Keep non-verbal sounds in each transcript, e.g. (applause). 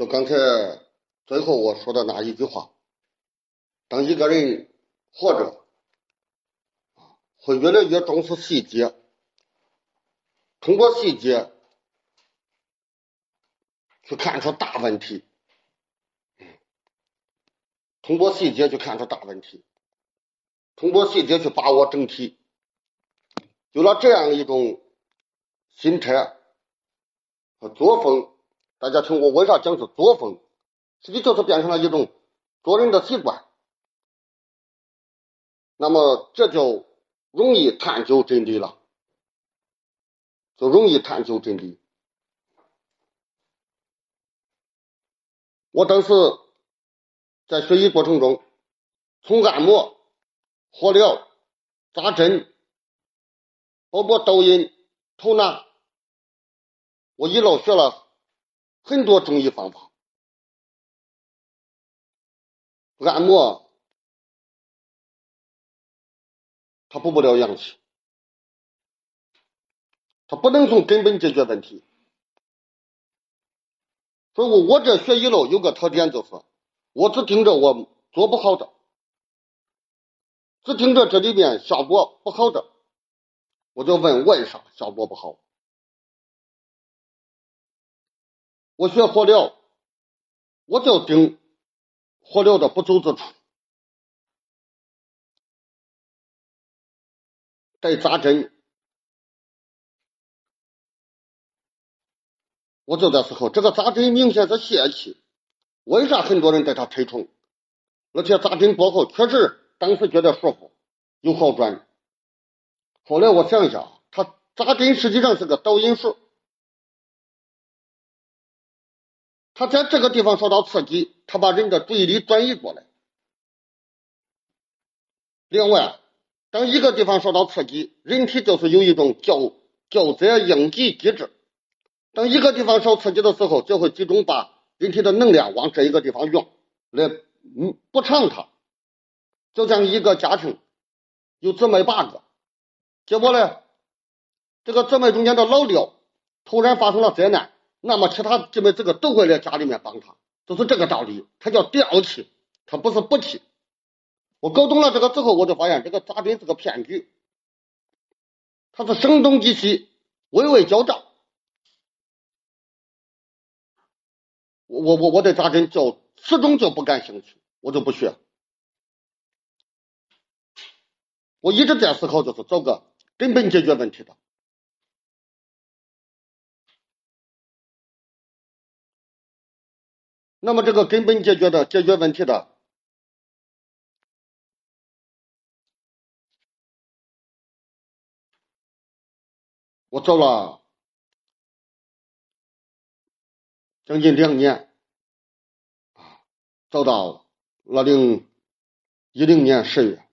就刚才最后我说的那一句话，当一个人活着，会越来越重视细节，通过细节去看出大问题，通过细节去看出大问题，通过细节去把握整体，有了这样一种心态和作风。大家听我为啥讲是作风？实际就是变成了一种做人的习惯。那么这就容易探究真理了，就容易探究真理。我当时在学习过程中，从按摩、火疗、扎针，包括抖音、头拿，我一路学了。很多中医方法，按摩它补不了阳气，它不能从根本解决问题。所以我我这学医了有个特点就是，我只盯着我做不好的，只盯着这里面效果不好的，我就问为啥效果不好。我学火疗，我就盯火疗的不足之处。带扎针，我就在时候，这个扎针明显是泄气，为啥很多人对他推崇？而且扎针过后，确实当时觉得舒服，有好转。后来我想一下，他扎针实际上是个导引术。他在这个地方受到刺激，他把人的注意力转移过来。另外，当一个地方受到刺激，人体就是有一种叫叫在应急机制。当一个地方受刺激的时候，就会集中把人体的能量往这一个地方用，来嗯补偿它。就像一个家庭有姊妹八个，结果呢，这个姊妹中间的老六突然发生了灾难。那么其他姊妹这个都会在家里面帮他，就是这个道理。他叫调气，他不是不气。我搞懂了这个之后，我就发现这个扎针是个骗局，他是声东击西，微微交战。我我我我对扎针就始终就不感兴趣，我就不学。我一直在思考，就是找个根本解决问题的。那么这个根本解决的解决问题的，我找了。将近两年，啊，找到二零一零年十月，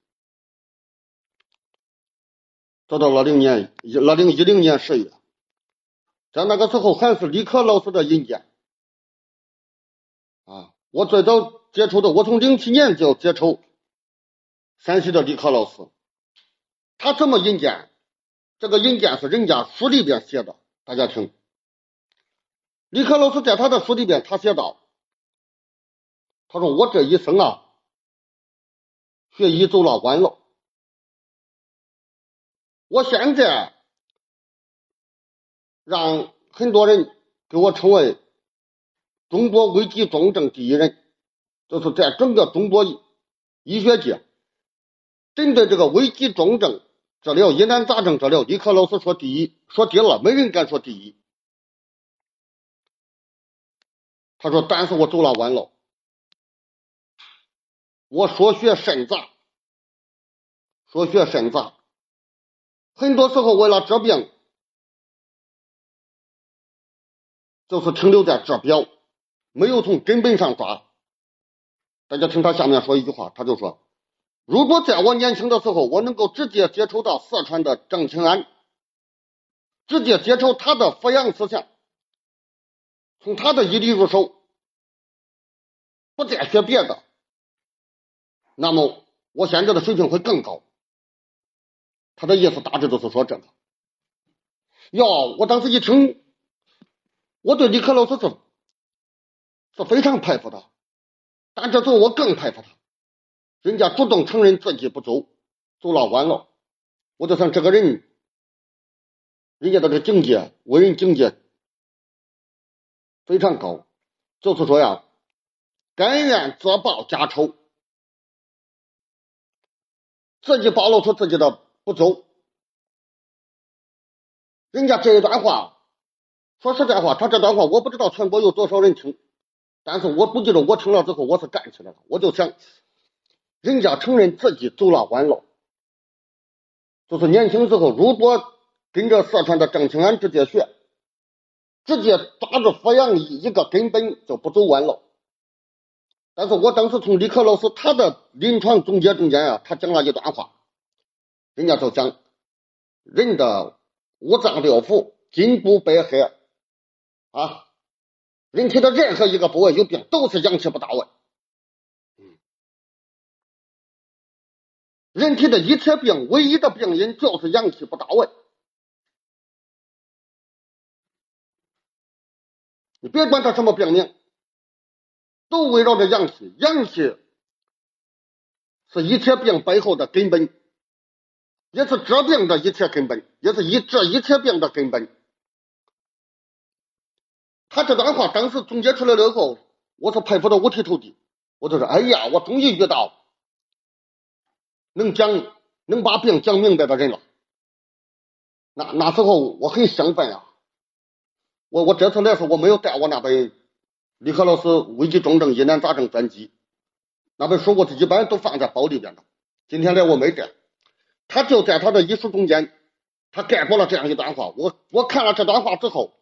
找到二零年一二零一零年十月，在那个时候还是李克老师的引荐。啊，我最早接触的，我从零七年就接触山西的李克老师，他怎么引荐？这个引荐是人家书里边写的，大家听。李克老师在他的书里边，他写道：“他说我这一生啊，学医走了弯路，我现在让很多人给我称为。”中国危急重症第一人，就是在整个中国医学界，针对这个危急重症治疗、疑难杂症治疗，李克老师说第一，说第二，没人敢说第一。他说：“但是我走了弯路，我说学甚杂，说学甚杂，很多时候为了治病，就是停留在治标。”没有从根本上抓，大家听他下面说一句话，他就说：“如果在我年轻的时候，我能够直接接触到四川的郑清安，直接接触他的抚养思想，从他的医理入手，不再学别的，那么我现在的水平会更高。”他的意思大致就是说这个。哟，我当时一听，我对李克老师是。是非常佩服的。但这时候我更佩服他，人家主动承认自己不足，走了弯路。我就想这个人，人家的这境界，为人境界非常高。就是说呀，甘愿自报家仇，自己暴露出自己的不周。人家这一段话，说实在话，他这段话我不知道全国有多少人听，但是我估计着我听了之后我是干起来了。我就想，人家承认自己走了弯路，就是年轻时候如果跟着四川的郑清安直接学，直接抓住阜阳一一个根本就不走弯路。但是我当时从李克老师他的临床总结中间啊，他讲了一段话，人家就讲人的。五脏六腑、筋骨百骸啊，人体的任何一个部位有病，都是阳气不到位。人体的一切病，唯一的病因就是阳气不到位。你别管他什么病名，都围绕着阳气。阳气是一切病背后的根本。也是治病的一切根本，也是一治一切病的根本。他这段话当时总结出来了以后，我是佩服的五体投地。我就说：“哎呀，我终于遇到能讲、能把病讲明白的人了。”那那时候我很兴奋啊！我我这次来说，我没有带我那本李克老师《危急重症疑难杂症专辑》那本书，我是一般都放在包里边的。今天来我没带。他就在他的遗书中间，他概括了这样一段话。我我看了这段话之后，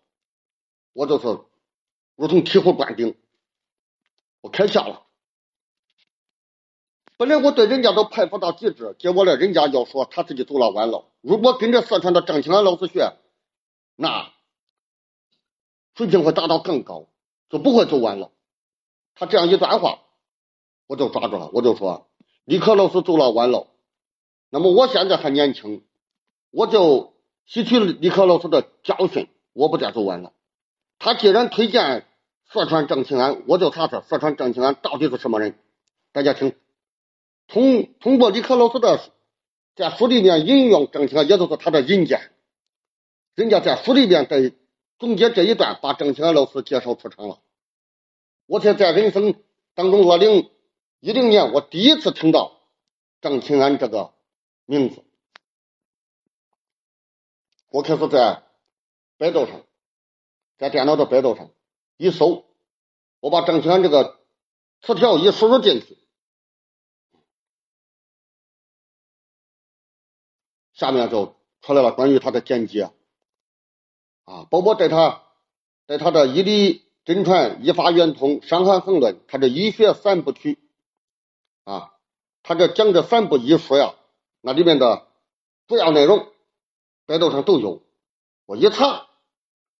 我就是如同醍醐灌顶，我开窍了。本来我对人家都佩服到极致，结果呢，人家要说他自己走了弯路。如果跟着四川的郑清安老师学，那水平会达到更高，就不会走弯路。他这样一段话，我就抓住了，我就说李克老师走了弯路。那么我现在还年轻，我就吸取李克老师的教训，我不再走弯了。他既然推荐四川郑清安，我就查查四川郑清安到底是什么人。大家听，通通过李克老师的在书里面引用郑清安，也就是他的引荐，人家在书里面在总结这一段，把郑清安老师介绍出场了。我才在人生当中，二零一零年，我第一次听到郑清安这个。名字，我开始在百度上，在电脑的百度上一搜，我把郑权这个词条一输入进去，下面就出来了关于他的简介啊，包括对他对他的医理真传、医法圆通、伤寒横论，他这医学三部曲啊，他这讲这三部医书呀。那里面的主要内容，百度上都有。我一查，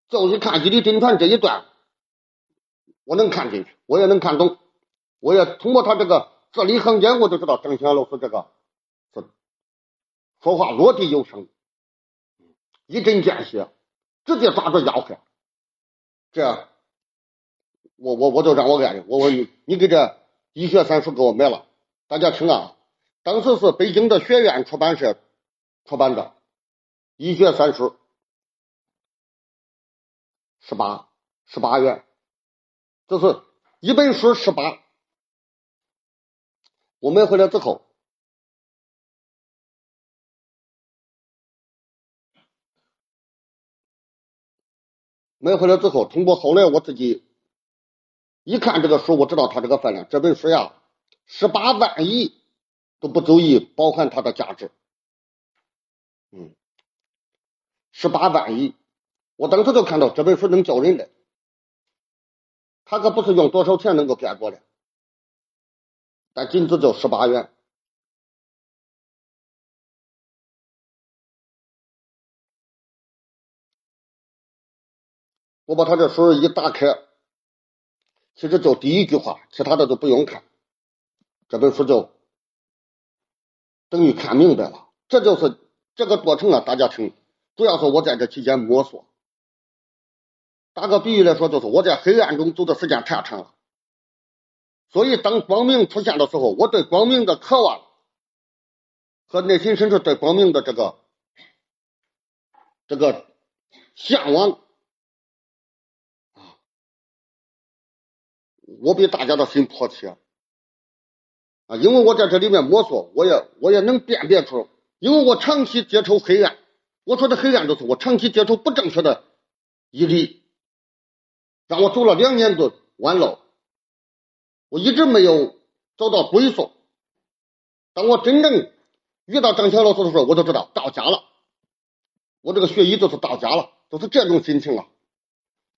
就一看《医理真传》这一段，我能看进去，我也能看懂。我也通过他这个字里行间，我就知道郑清老师这个是说话落地有声，一针见血，直接抓住要害。这样，我我我就让我爱人，我问你，你给这医学三书给我买了，大家听啊。当时是北京的学院出版社出版的《医学三书》，十八十八元，这是一本书十八。我买回来之后，买回来之后，通过后来我自己一看这个书，我知道它这个分量。这本书呀，十八万亿。都不足以包含它的价值，嗯，十八万亿，我当时就看到这本书能叫人的，他可不是用多少钱能够变过的，但仅只就十八元，我把他这书一打开，其实就第一句话，其他的都不用看，这本书就。等于看明白了，这就是这个过程啊！大家听，主要是我在这期间摸索。打个比喻来说，就是我在黑暗中走的时间太长了，所以当光明出现的时候，我对光明的渴望和内心深处对光明的这个这个向往啊，我比大家的心迫切啊，因为我在这里面摸索，我也我也能辨别出，因为我长期接触黑暗，我说的黑暗就是我长期接触不正确的毅力。让我走了两年多弯路，我一直没有找到归宿。当我真正遇到张强老师的时候，我就知道到家了。我这个学医就是到家了，就是这种心情啊。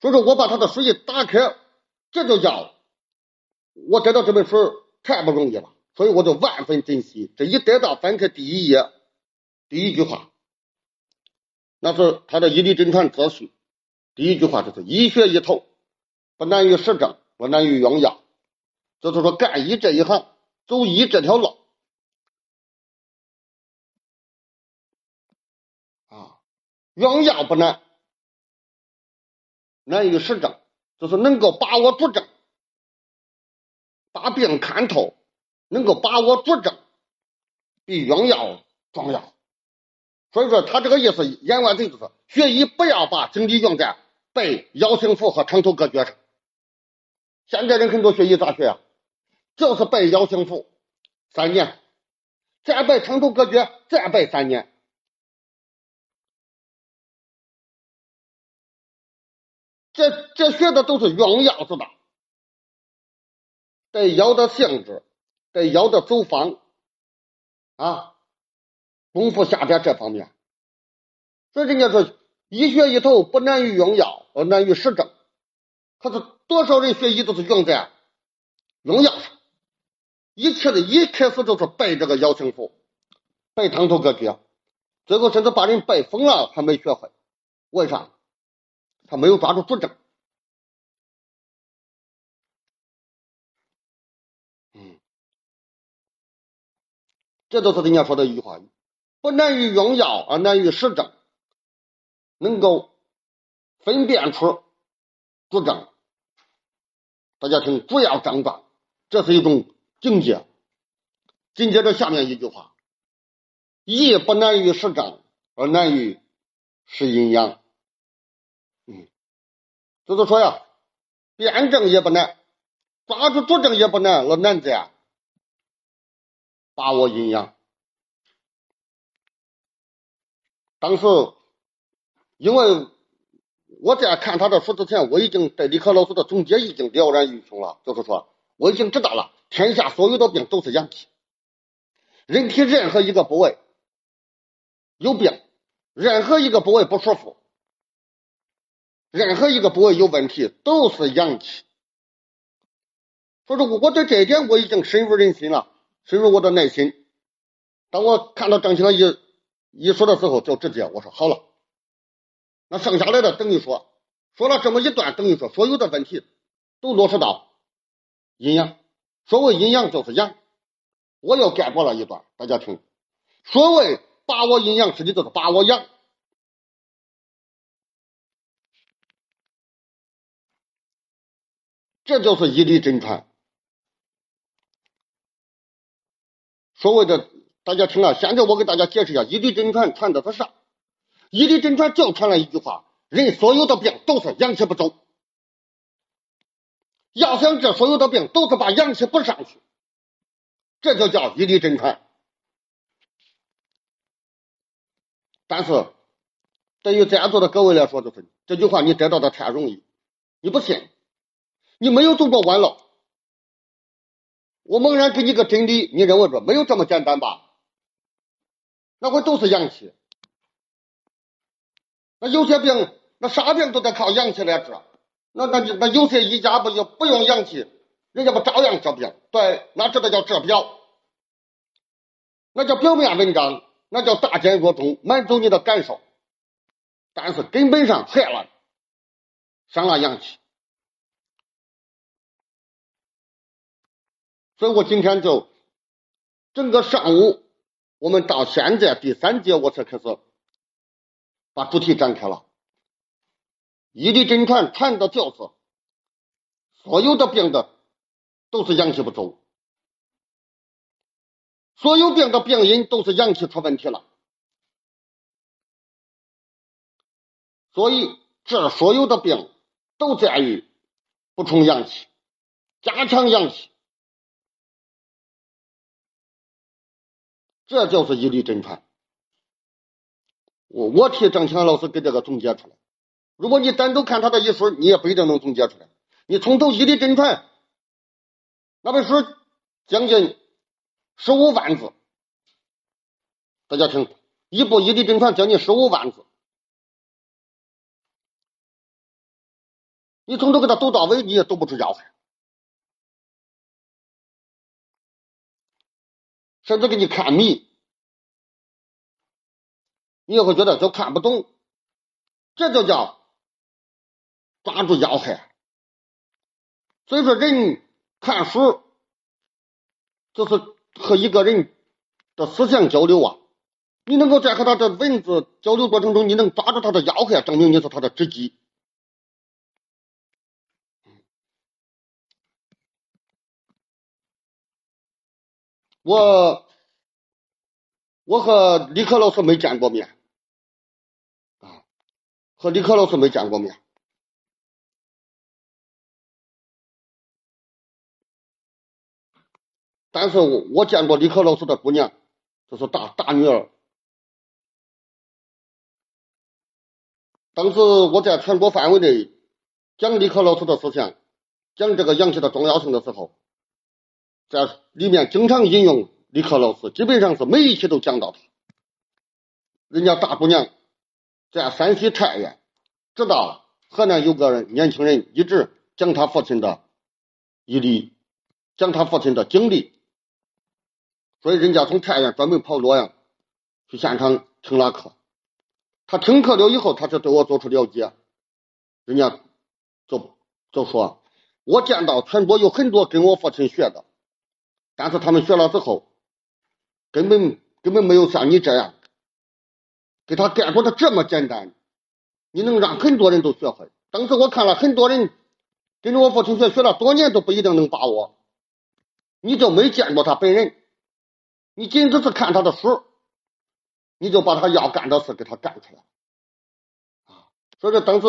所以说我把他的书一打开，这就叫我得到这本书太不容易了，所以我就万分珍惜。这一得到，翻开第一页，第一句话，那是他的《医理诊传自序》，第一句话就是医学一头。不难于实证，不难于用药。就是说，干医这一行，走医这条路啊，用药不难，难于实证。就是能够把握主症，把病看透，能够把握主症，比用药重要。所以说，他这个意思言外之意就是，学医不要把精力用在背药性符和长途隔绝上。现在人很多学医咋学啊？就是背药性符三年，再拜长途隔绝，再拜三年。这这学的都是用药知道？对药的性质，对药的走方啊，功夫下在这方面。所以人家说，医学一头不难于用药，而难于实证。可是多少人学医都是用在用药上，一切的一开始都是拜这个药性符，背汤头格局，最后甚至把人拜疯了还没学会，为啥？他没有抓住主症。嗯，这都是人家说的一句话，不难于用药而难于实证，能够分辨出。主张，大家听，不要张断，这是一种境界。紧接着下面一句话：义不难于实证，而难于识阴阳。嗯，就是说呀，辩证也不难，抓住主证也不难，而难在把握阴阳。当时因为。我在看他的书之前，我已经对李克老师的总结已经了然于胸了。就是说，我已经知道了，天下所有的病都是阳气。人体任何一个部位有病，任何一个部位不舒服，任何一个部位有问题，都是阳气。所以说，我对这一点我已经深入人心了，深入我的内心。当我看到张青一一说的时候，就直接我说好了。那剩下来的等于说，说了这么一段，等于说所有的问题都落实到阴阳。所谓阴阳就是阳，我又概括了一段，大家听。所谓把握阴阳，实际就是把握阳，这就是一理真传。所谓的大家听了，现在我给大家解释一下，一理真传传的是啥？医理真传就传了一句话：人所有的病都是阳气不足。要想治所有的病，都是把阳气补上去，这就叫医理真传。但是对于在座的各位来说，就是这句话你得到的太容易，你不信，你没有走过弯路。我猛然给你个真理，你认为说没有这么简单吧？那会都是阳气。那有些病，那啥病都得靠阳气来治。那那那有些医家不就不用阳气，人家不照样治病？对，那这个叫治表，那叫表面文章，那叫大简若中，满足你的感受。但是根本上害了，伤了阳气。所以我今天就整个上午，我们到现在第三节我才开始。把主题展开了，一理真传传的就是所有的病的都是阳气不足，所有病的病因都是阳气出问题了，所以这所有的病都在于补充阳气，加强阳气，这就是一力真传。我我替郑强老师给这个总结出来。如果你单独看他的一书，你也不一定能总结出来。你从头一力真传，那本书将近十五万字，大家听，一部一力真传将近十五万字，你从头给他读到尾，你也读不出要害，甚至给你看迷。你也会觉得就看不懂，这就叫抓住要害。所以说，人看书就是和一个人的思想交流啊。你能够在和他的文字交流过程中，你能抓住他的要害，证明你是他的知己。我我和李克老师没见过面。和李克老师没见过面，但是我我见过李克老师的姑娘，就是大大女儿。当时我在全国范围内讲李克老师的思想，讲这个阳气的重要性的时候，在里面经常引用李克老师，基本上是每一期都讲到他。人家大姑娘。在山西太原，知道河南有个年轻人一直讲他父亲的毅力，讲他父亲的经历，所以人家从太原专门跑洛阳去现场听了课。他听课了以后，他就对我做出了解，人家就就说，我见到全国有很多跟我父亲学的，但是他们学了之后，根本根本没有像你这样。给他概括的这么简单，你能让很多人都学会。当时我看了很多人跟着我父亲学，学了多年都不一定能把握。你就没见过他本人，你仅只是看他的书，你就把他要干的事给他干出来啊！所以说，当时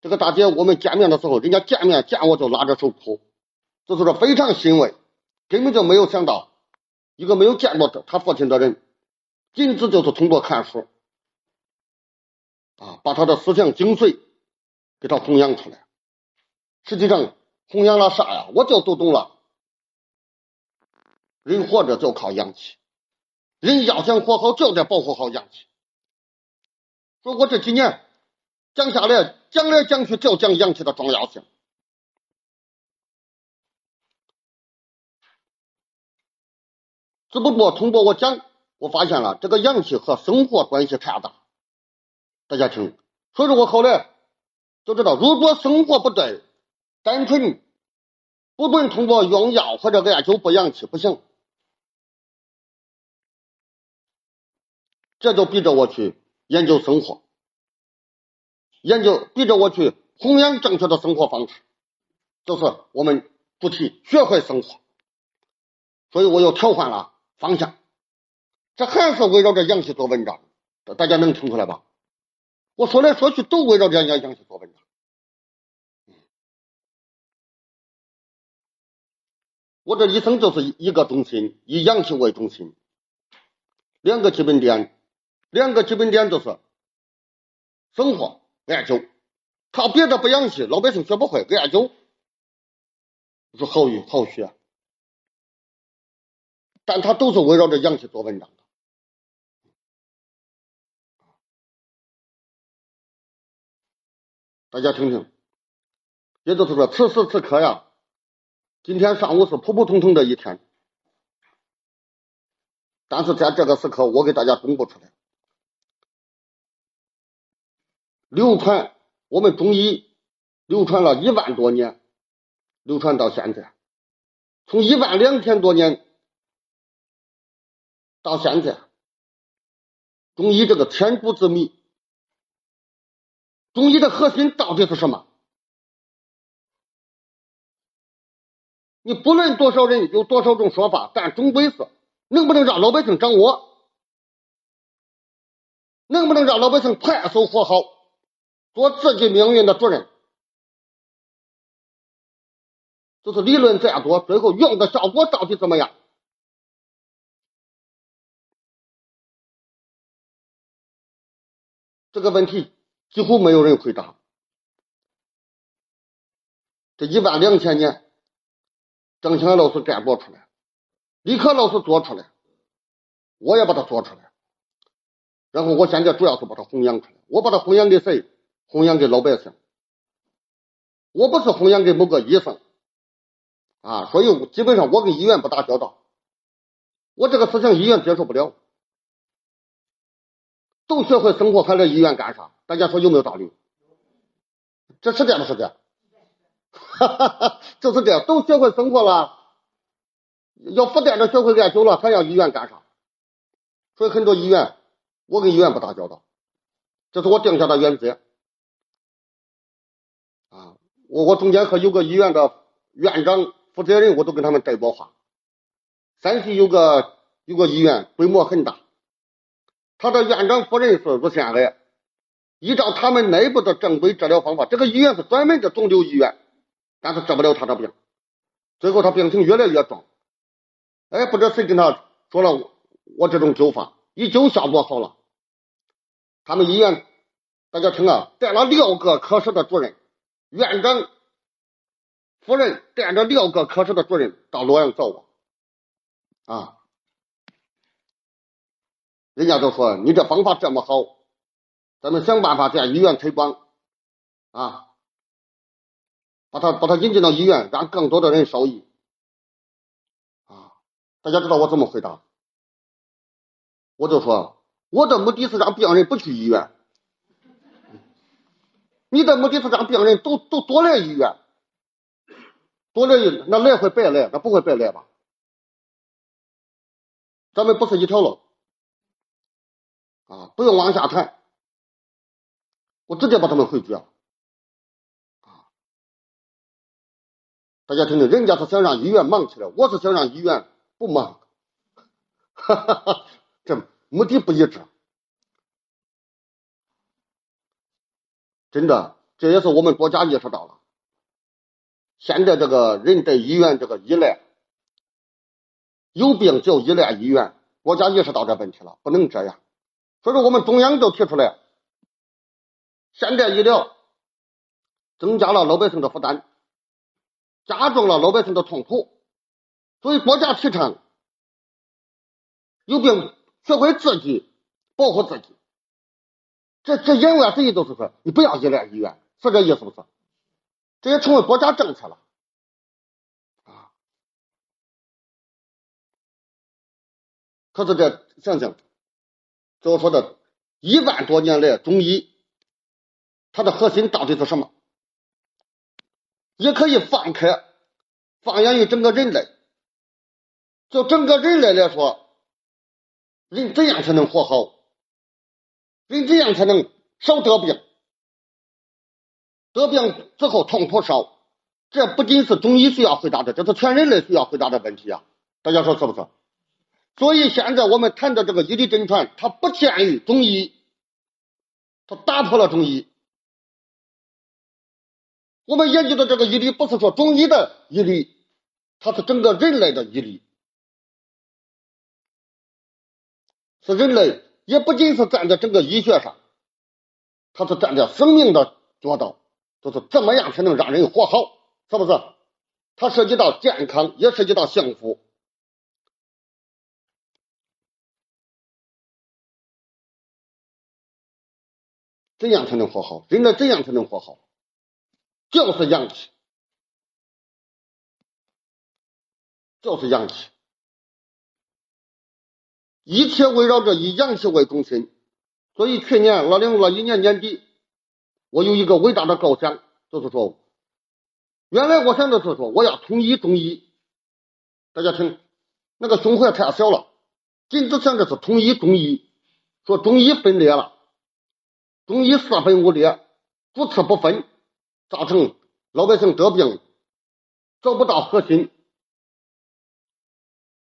这个大姐我们见面的时候，人家见面见我就拉着手哭，就是说非常欣慰，根本就没有想到一个没有见过他父亲的人，仅只就是通过看书。啊，把他的思想精髓给他弘扬出来。实际上弘扬了啥呀？我就读懂了，人活着就靠阳气，人要想活好，就得保护好阳气。说我这几年讲下来，讲来讲去就讲阳气的重要性。只不过通过我讲，我发现了这个阳气和生活关系太大。大家听，所以说我后来就知道，如果生活不对，单纯不能通过用药或者艾灸补阳气不行，这就逼着我去研究生活，研究逼着我去弘扬正确的生活方式，就是我们主题学会生活，所以我又调换了方向，这还是围绕着阳气做文章，大家能听出来吧？我说来说去都围绕着阳阳气做文章。我这一生就是一个中心，以阳气为中心，两个基本点，两个基本点就是生活艾灸，靠别的不阳气，老百姓学不会，艾灸是好语好学，但他都是围绕着阳气做文章。大家听听，也就是说，此时此刻呀，今天上午是普普通通的一天，但是在这个时刻，我给大家公布出来，流传我们中医流传了一万多年，流传到现在，从一万两千多年到现在，中医这个千古之谜。中医的核心到底是什么？你不论多少人有多少种说法，但终归是能不能让老百姓掌握，能不能让老百姓快速活好，做自己命运的主人，就是理论再多，最后用的效果到底怎么样？这个问题几乎没有人回答。这一万两千年，郑清老师干过出来，李克老师做出来，我也把它做出来。然后我现在主要是把它弘扬出来。我把它弘扬给谁？弘扬给老百姓。我不是弘扬给某个医生啊，所以基本上我跟医院不打交道。我这个思想医院接受不了。都学会生活，还来医院干啥？大家说有没有道理？这是这样不是这？哈哈哈，就是这样，都学会生活了，要负担着学会研究了，还要医院干啥？所以很多医院，我跟医院不打交道，这是我定下的原则。啊，我我中间和有个医院的院长、负责人，我都跟他们带过话。山西有个有个医院，规模很大。他的院长夫人是乳腺癌，依照他们内部的正规治疗方法，这个医院是专门的肿瘤医院，但是治不了他的病，最后他病情越来越重，哎，不知谁跟他说了我这种灸法，一灸效果好了，他们医院大家听啊，带了六个科室的主任，院长夫人带着六个科室的主任到洛阳找我，啊。人家都说你这方法这么好，咱们想办法在医院推广啊，把他把他引进到医院，让更多的人受益啊！大家知道我怎么回答？我就说我的目的是让病人不去医院，你的目的是让病人都都多来医院，多来那来回白来，那不会白来吧？咱们不是一条路。啊，不用往下谈，我直接把他们回绝了。大家听听，人家是想让医院忙起来，我是想让医院不忙，哈哈哈，这目的不一致。真的，这也是我们国家意识到了，现在这个人对医院这个依赖，有病就依赖医院，国家意识到这问题了，不能这样。所以说，我们中央都提出来，现代医疗增加了老百姓的负担，加重了老百姓的痛苦，所以国家提倡有病学会自己保护自己。这这言外之意都是说，你不要依赖医院，是这意思不是？这也成为国家政策了啊！可是这想想。就说的，一万多年来，中医它的核心到底是什么？也可以放开，放眼于整个人类。就整个人类来说，人怎样才能活好？人怎样才能少得病？得病之后痛苦少？这不仅是中医需要回答的，这是全人类需要回答的问题啊！大家说是不是？所以现在我们谈的这个医理真传，它不限于中医，它打破了中医。我们研究的这个医理，不是说中医的医理，它是整个人类的医理，是人类，也不仅是站在整个医学上，它是站在生命的角度，就是怎么样才能让人活好，是不是？它涉及到健康，也涉及到幸福。怎样才能活好？人类怎样才能活好？就是阳气，就是阳气，一切围绕着以阳气为中心。所以去年二零二一年年底，我有一个伟大的构想，就是说，原来我想的是说，我要统一中医。大家听，那个胸怀太小了，仅只想着是统一中医，说中医分裂了。中医四分五裂，主次不分，造成老百姓得病找不到核心，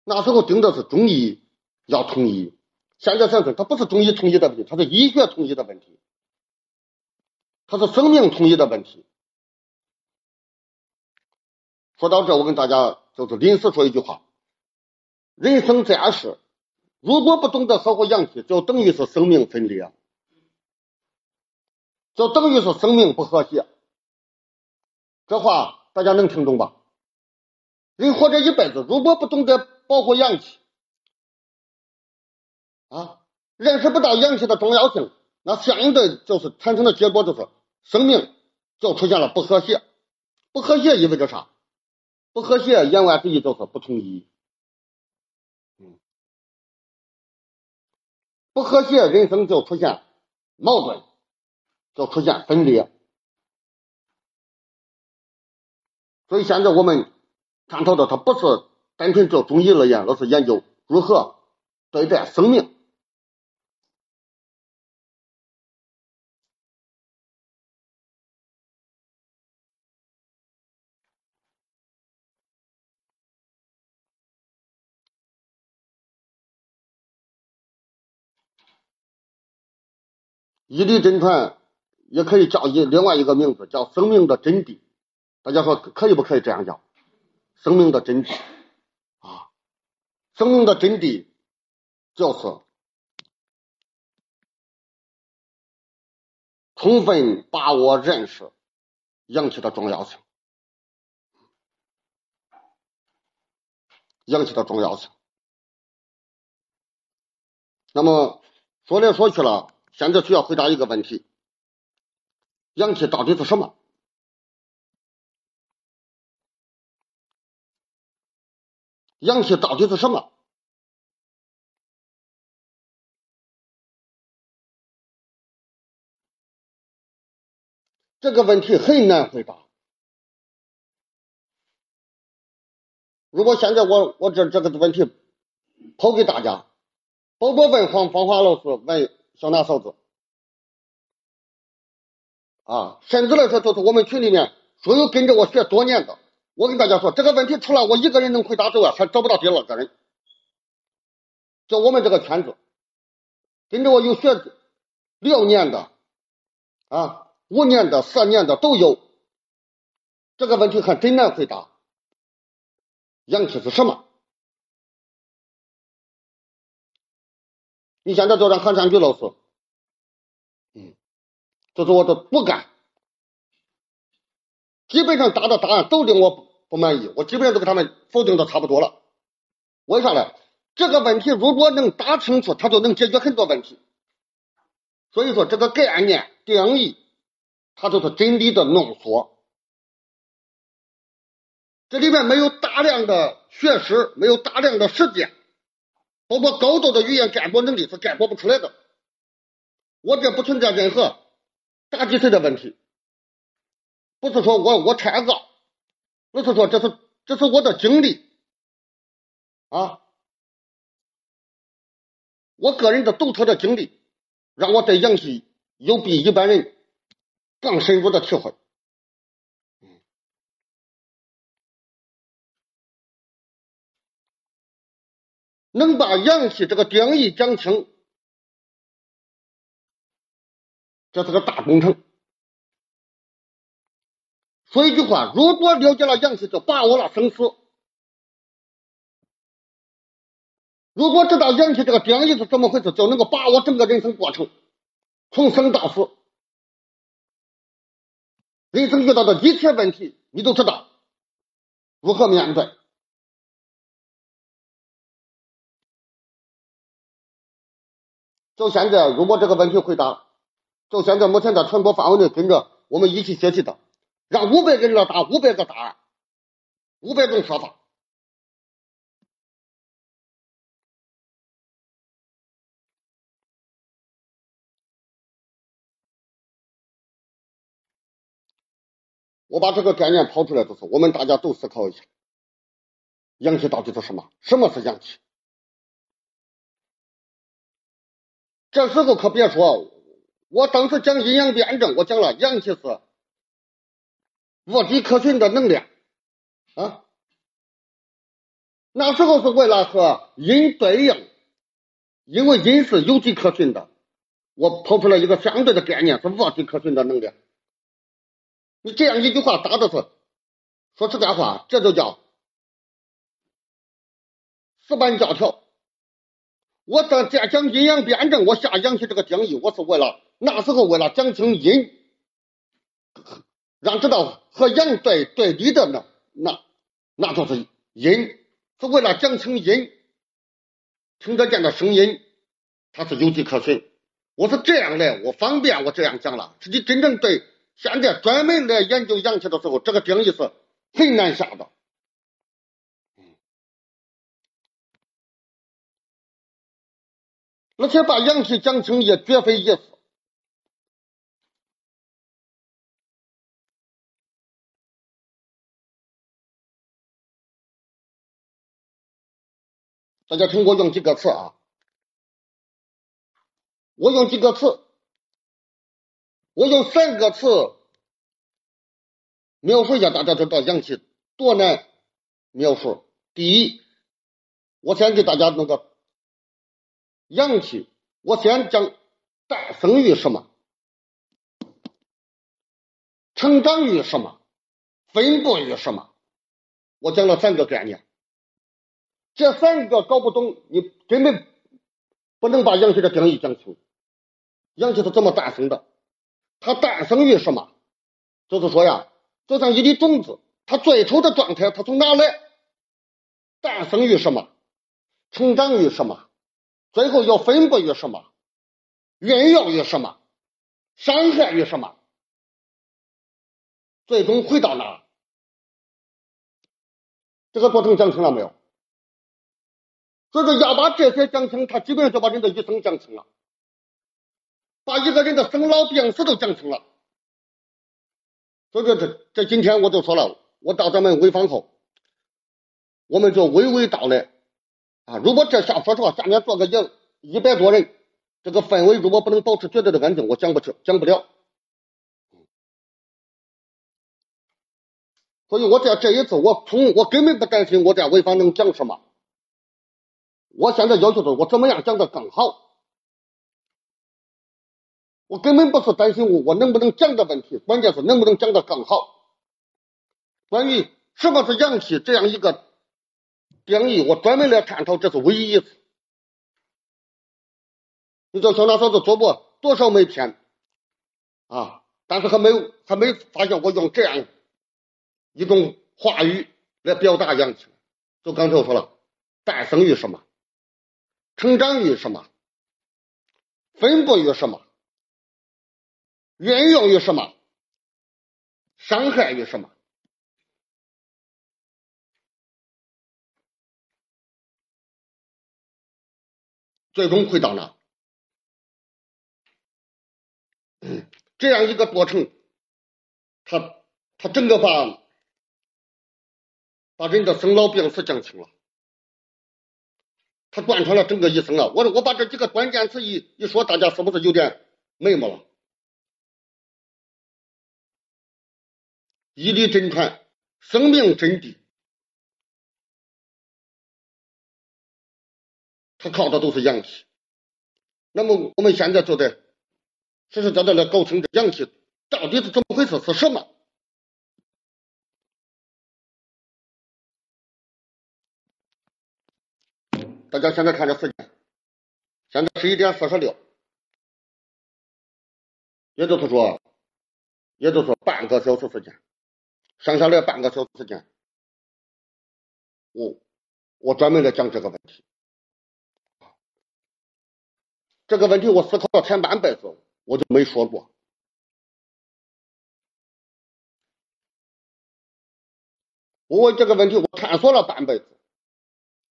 那时候定的是中医要统一，现在想想，它不是中医统一的问题，它是医学统一的问题，它是生命统一的问题。说到这，我跟大家就是临时说一句话：人生在世，如果不懂得呵护阳气，就等于是生命分裂，就等于是生命不和谐。这话大家能听懂吧？人活这一辈子，如果不懂得保护阳气，啊，认识不到阳气的重要性，那相应的就是产生的结果就是生命就出现了不和谐。不和谐意味着啥？不和谐，言外之意就是不统一。嗯，不和谐，人生就出现矛盾，就出现分裂。所以现在我们探讨的，它不是单纯做中医而言，而是研究如何对待生命。医理真传也可以叫一另外一个名字，叫生命的真谛。大家说可以不可以这样讲？生命的真谛啊，生命的真谛就是充分把握认识阳气的重要性，阳气的重要性。那么说来说去了。现在需要回答一个问题：阳气到底是什么？阳气到底是什么？这个问题很难回答。如果现在我我这这个问题抛给大家，包括问黄芳华老师问。小娜嫂子，啊，甚至来说，就是我们群里面所有跟着我学多年的，我跟大家说，这个问题除了我一个人能回答之外，还找不到第二个人。就我们这个圈子，跟着我有学六年的，啊，五年的、十年的都有。这个问题还真难回答。阳气是什么？你现在就让韩山菊老师，嗯，这是我的不干，基本上答的答案都令我不满意，我基本上都给他们否定的差不多了。为啥呢？这个问题如果能答清楚，它就能解决很多问题。所以说，这个概念定义，它就是真理的浓缩。这里面没有大量的学识，没有大量的实践。包括高度的语言概括能力是概括不出来的，我这不存在任何大几岁的问题，不是说我我太傲，而是说这是这是我的经历啊，我个人的独特的经历，让我对阳气有比一般人更深入的体会。能把阳气这个定义讲清，这是个大工程。说一句话，如果了解了阳气，就把握了生死；如果知道阳气这个定义是怎么回事，就能够把握整个人生过程，从生到死。人生遇到的一切问题，你都知道如何面对。就现在，如果这个问题回答，就现在目前在传播范围内跟着我们一起学习的，让五百个人来答五百个答案，五百种说法。我把这个概念抛出来，就是我们大家都思考一下，阳气到底是什么？什么是阳气？这时候可别说，我当时讲阴阳辩证，我讲了阳气是物体可循的能量啊。那时候是为了和阴对应，因为阴是有迹可循的，我抛出来一个相对的概念是无迹可循的能量。你这样一句话答的是，说实在话，这就叫死板教条。我在在讲阴阳辩证，我下阳气这个定义，我是为了那时候为了讲清阴，让知道和阳对对立的那那那就是阴。是为了讲清音，听得见的声音，它是有迹可循。我是这样的，我方便我这样讲了。实际真正对现在专门来研究阳气的时候，这个定义是很难下的。而且把阳气讲清也绝非易事。大家听我用几个词啊，我用几个词，我用三个词描述一下，大家知道阳气多难描述。第一，我先给大家弄个阳气，我先讲诞生于什么，成长于什么，分布于什么，我讲了三个概念。这三个搞不懂，你根本不能把阳气的定义讲清。阳气是怎么诞生的？它诞生于什么？就是说呀，就像一粒种子，它最初的状态，它从哪来？诞生于什么？成长于什么？最后又分布于什么？运用于什么？伤害于什么？最终回到哪？这个过程讲清了没有？所以说要把这些讲清，他基本上就把人的一生讲清了，把一个人的生老病死都讲清了。所以说这这今天我就说了，我到咱们潍坊后，我们就娓娓道来啊。如果这下说实话，下面坐个一一百多人，这个氛围如果不能保持绝对的安静，我讲不出讲不了。所以我在这一次，我从我根本不担心我在潍坊能讲什么。我现在要求是，我怎么样讲的更好？我根本不是担心我我能不能讲的问题，关键是能不能讲的更好。关于什么是阳气这样一个定义，我专门来探讨，这是唯一一次。你叫小那嫂子做过多少枚篇啊？但是还没有，还没发现我用这样一种话语来表达阳气。就刚才我说了，诞生于什么？成长于什么？分布于什么？运用于什么？伤害于什么？最终会到哪？这样一个过程，他他整个把把人的生老病死讲清了。他贯穿了整个一生啊！我我把这几个关键词一一说，大家是不是有点眉目了？一理真传，生命真谛，他靠的都是阳气。那么我们现在就得实实在在的搞清这阳气到底是怎么回事，是什么？大家现在看这时间，现在十一点四十六，也就是说，也就是半个小时时间，剩下来半个小时时间，我我专门来讲这个问题。这个问题我思考了前半辈子，我就没说过。我问这个问题，我探索了半辈子。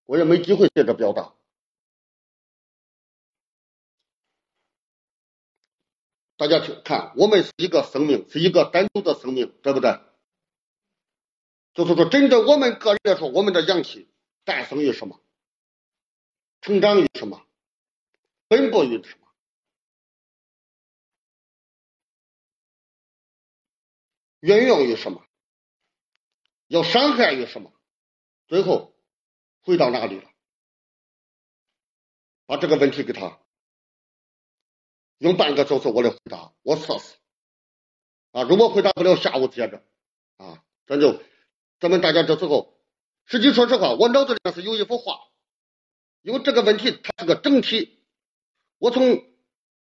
我也没机会在这表达。大家去看，我们是一个生命，是一个单独的生命，对不对？就是说，针对我们个人来说，我们的阳气诞生于什么？成长于什么？奔波于什么？运用于什么？要伤害于什么？最后。回到哪里了？把这个问题给他用半个小时我来回答，我试试啊。如果回答不了，下午接着啊。咱就咱们大家这时候，实际说实话，我脑子里是有一幅画，因为这个问题它是个整体，我从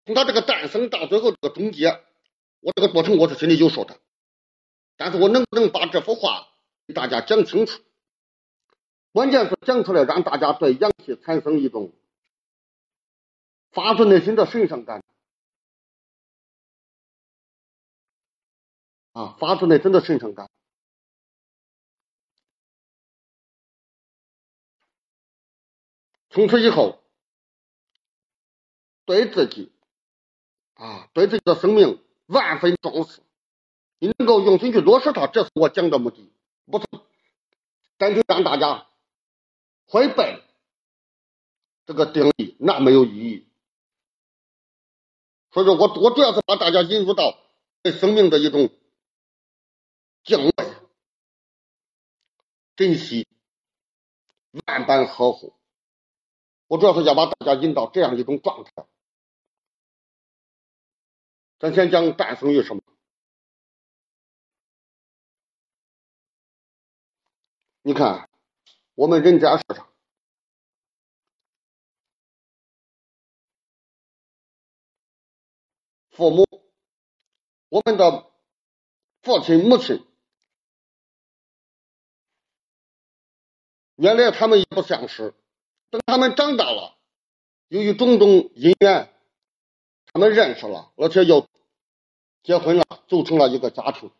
从他这个诞生到最后这个终结，我这个过程我是心里有数的，但是我能不能把这幅画给大家讲清楚？关键是讲出来，让大家对氧气产生一种发自内心的神圣感。啊，发自内心的神圣感。从此以后，对自己啊，对自己的生命万分重视，你能够用心去落实它，这是我讲的目的，不是单纯让大家会背这个定义，那没有意义。所以说我我主要是把大家引入到对生命的一种敬畏、珍惜、万般呵护。我主要是要把大家引到这样一种状态。咱先讲诞生于什么？你看，我们人间世上，父母，我们的父亲、母亲，原来他们也不相识。等他们长大了，由于种种因缘，他们认识了，而且又结婚了，组成了一个家庭。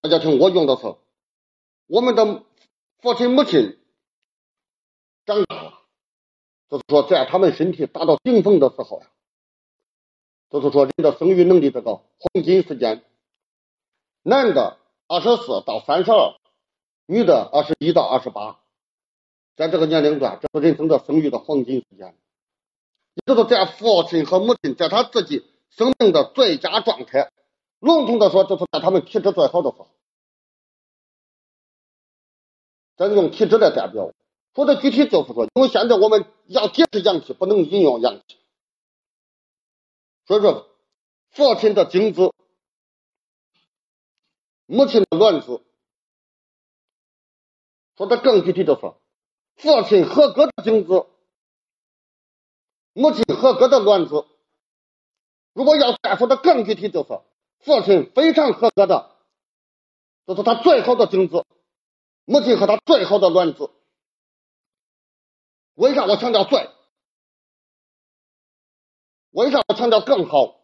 大家听，我用的是我们的父亲母亲长大了，就是说在他们身体达到顶峰的时候呀，就是说人的生育能力这个黄金时间，男的二十四到三十二，女的二十一到二十八。在这个年龄段，这是人生的生育的黄金时间，也就是在父亲和母亲在他自己生命的最佳状态。笼统的说，就是在他们体质最好的时候。咱用体质来代表，说的具体就是说，因为现在我们要解释阳气，不能引用阳气，所以说父亲的精子、母亲的卵子，说的更具体就是。父亲合格的精子，母亲合格的卵子。如果要再说的更具体，就是父亲非常合格的，就是他最好的精子，母亲和他最好的卵子。为啥我强调最？为啥我强调更好？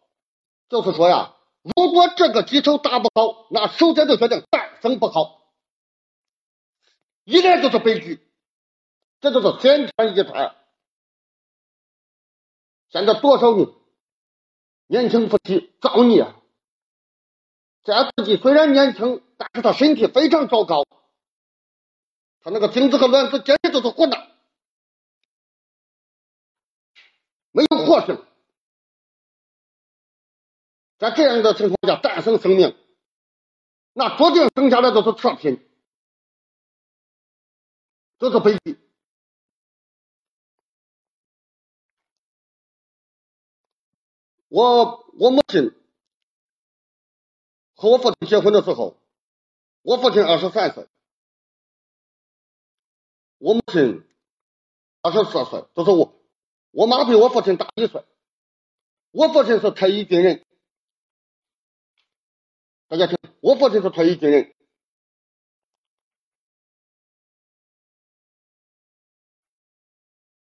就是说呀，如果这个基础打不好，那首先就决定诞生不好，一来就是悲剧。这就是先天遗传。现在多少年年轻夫妻造孽，在自己虽然年轻，但是他身体非常糟糕，那个精子和卵子简直就是混的，没有活性。在这样的情况下诞生生命，那注定生下来都是次品，这是悲剧。我我母亲和我父亲结婚的时候，我父亲二十三岁，我母亲二十四岁，就是我我妈比我父亲大一岁，我父亲是退役军人，大家听，我父亲是退役军人，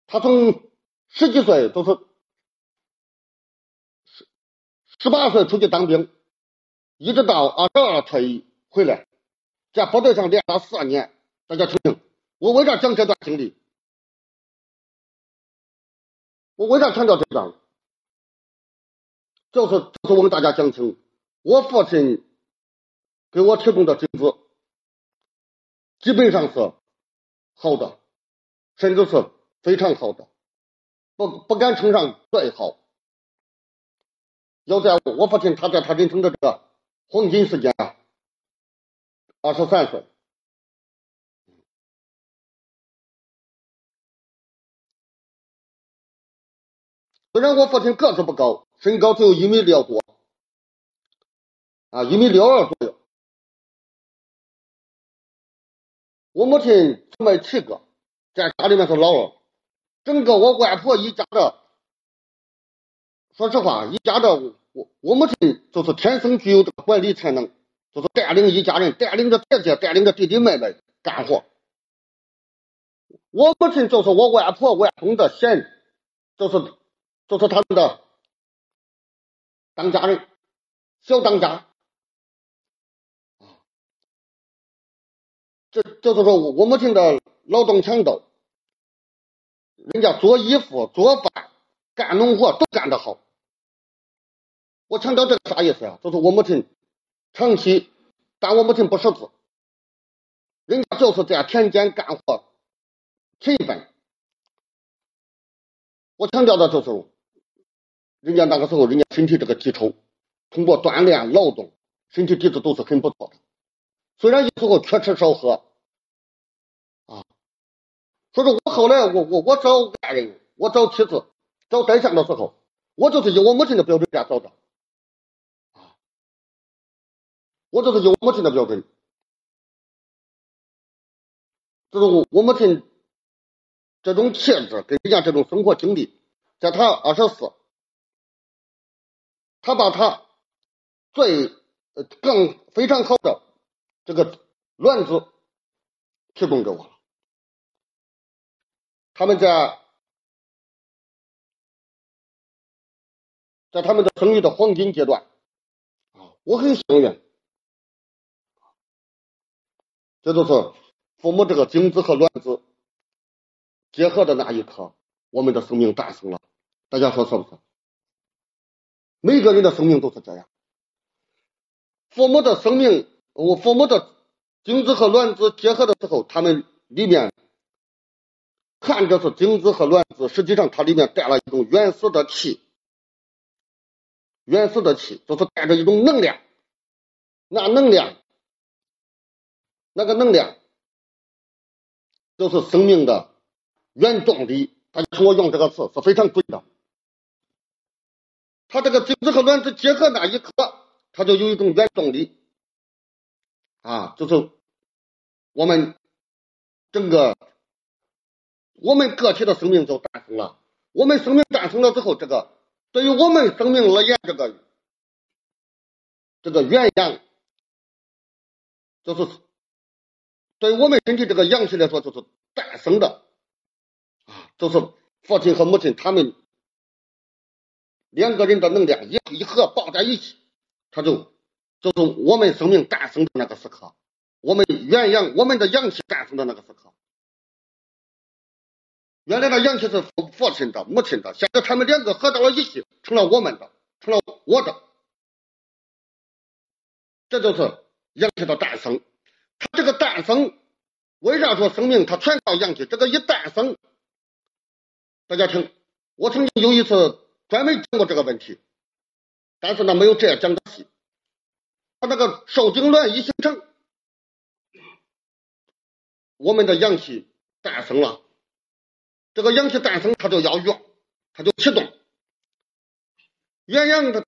他从十几岁都是。十十八岁出去当兵，一直到二十二退役回来，在部队上练了四年。大家听听，我为啥讲这段经历？我为啥强调这段？就是就是我们大家讲清，我父亲给我提供的精子，基本上是好的，甚至是非常好的，不不敢称上最好。要在我父亲他在他人生的这个黄金时间啊，二十三岁，虽然我父亲个子不高，身高只有一米六多，啊，一米六二左右。我母亲姊妹七个，在家里面是老二。整个我外婆一家的，说实话，一家的我我母亲就是天生具有这个管理才能，就是带领一家人，带领着姐姐，带领着弟弟妹妹干活。我母亲就是我外婆外公的贤，就是就是他们的当家人，小当家。这就是说我母亲的劳动强度。人家做衣服、做饭、干农活都干得好。我强调这个啥意思啊？就是我母亲长期，但我母亲不识字，人家就是在田间干活勤奋。我强调的就是，人家那个时候，人家身体这个基础，通过锻炼劳动，身体底子都是很不错的。虽然有时候缺吃少喝。啊所以说我后来我我我找爱人，我找妻子，找对象的时候，我就是以我母亲的标准来找的，啊，我就是以我母亲的标准，就是我我母亲这种气质跟人家这种生活经历，在她二十四，他把他最更非常好的这个卵子提供给我了。他们在在他们的生育的黄金阶段啊，我很幸运，这就是父母这个精子和卵子结合的那一刻，我们的生命诞生了。大家说是不是？每个人的生命都是这样，父母的生命，我父母的精子和卵子结合的时候，他们里面。看着是精子和卵子，实际上它里面带了一种原始的气，原始的气就是带着一种能量，那能量，那个能量就是生命的原动力。大家听我用这个词是非常准的。它这个精子和卵子结合那一刻，它就有一种原动力，啊，就是我们整个。我们个体的生命就诞生了。我们生命诞生了之后，这个对于我们生命而言，这个这个元阳，就是对我们身体这个阳气来说，就是诞生的啊，就是父亲和母亲他们两个人的能量一一合抱在一起，他就就是我们生命诞生的那个时刻，我们元阳我们的阳气诞生的那个时刻。原来的阳气是父父亲的、母亲的，现在他们两个合到了一起，成了我们的，成了我的，这就是阳气的诞生。它这个诞生，为啥说生命它全靠阳气？这个一诞生，大家听，我曾经有一次专门讲过这个问题，但是呢没有这样讲的细。他那个受精卵一形成，我们的阳气诞生了。这个阳气诞生，它就要用，它就启动。元阳的，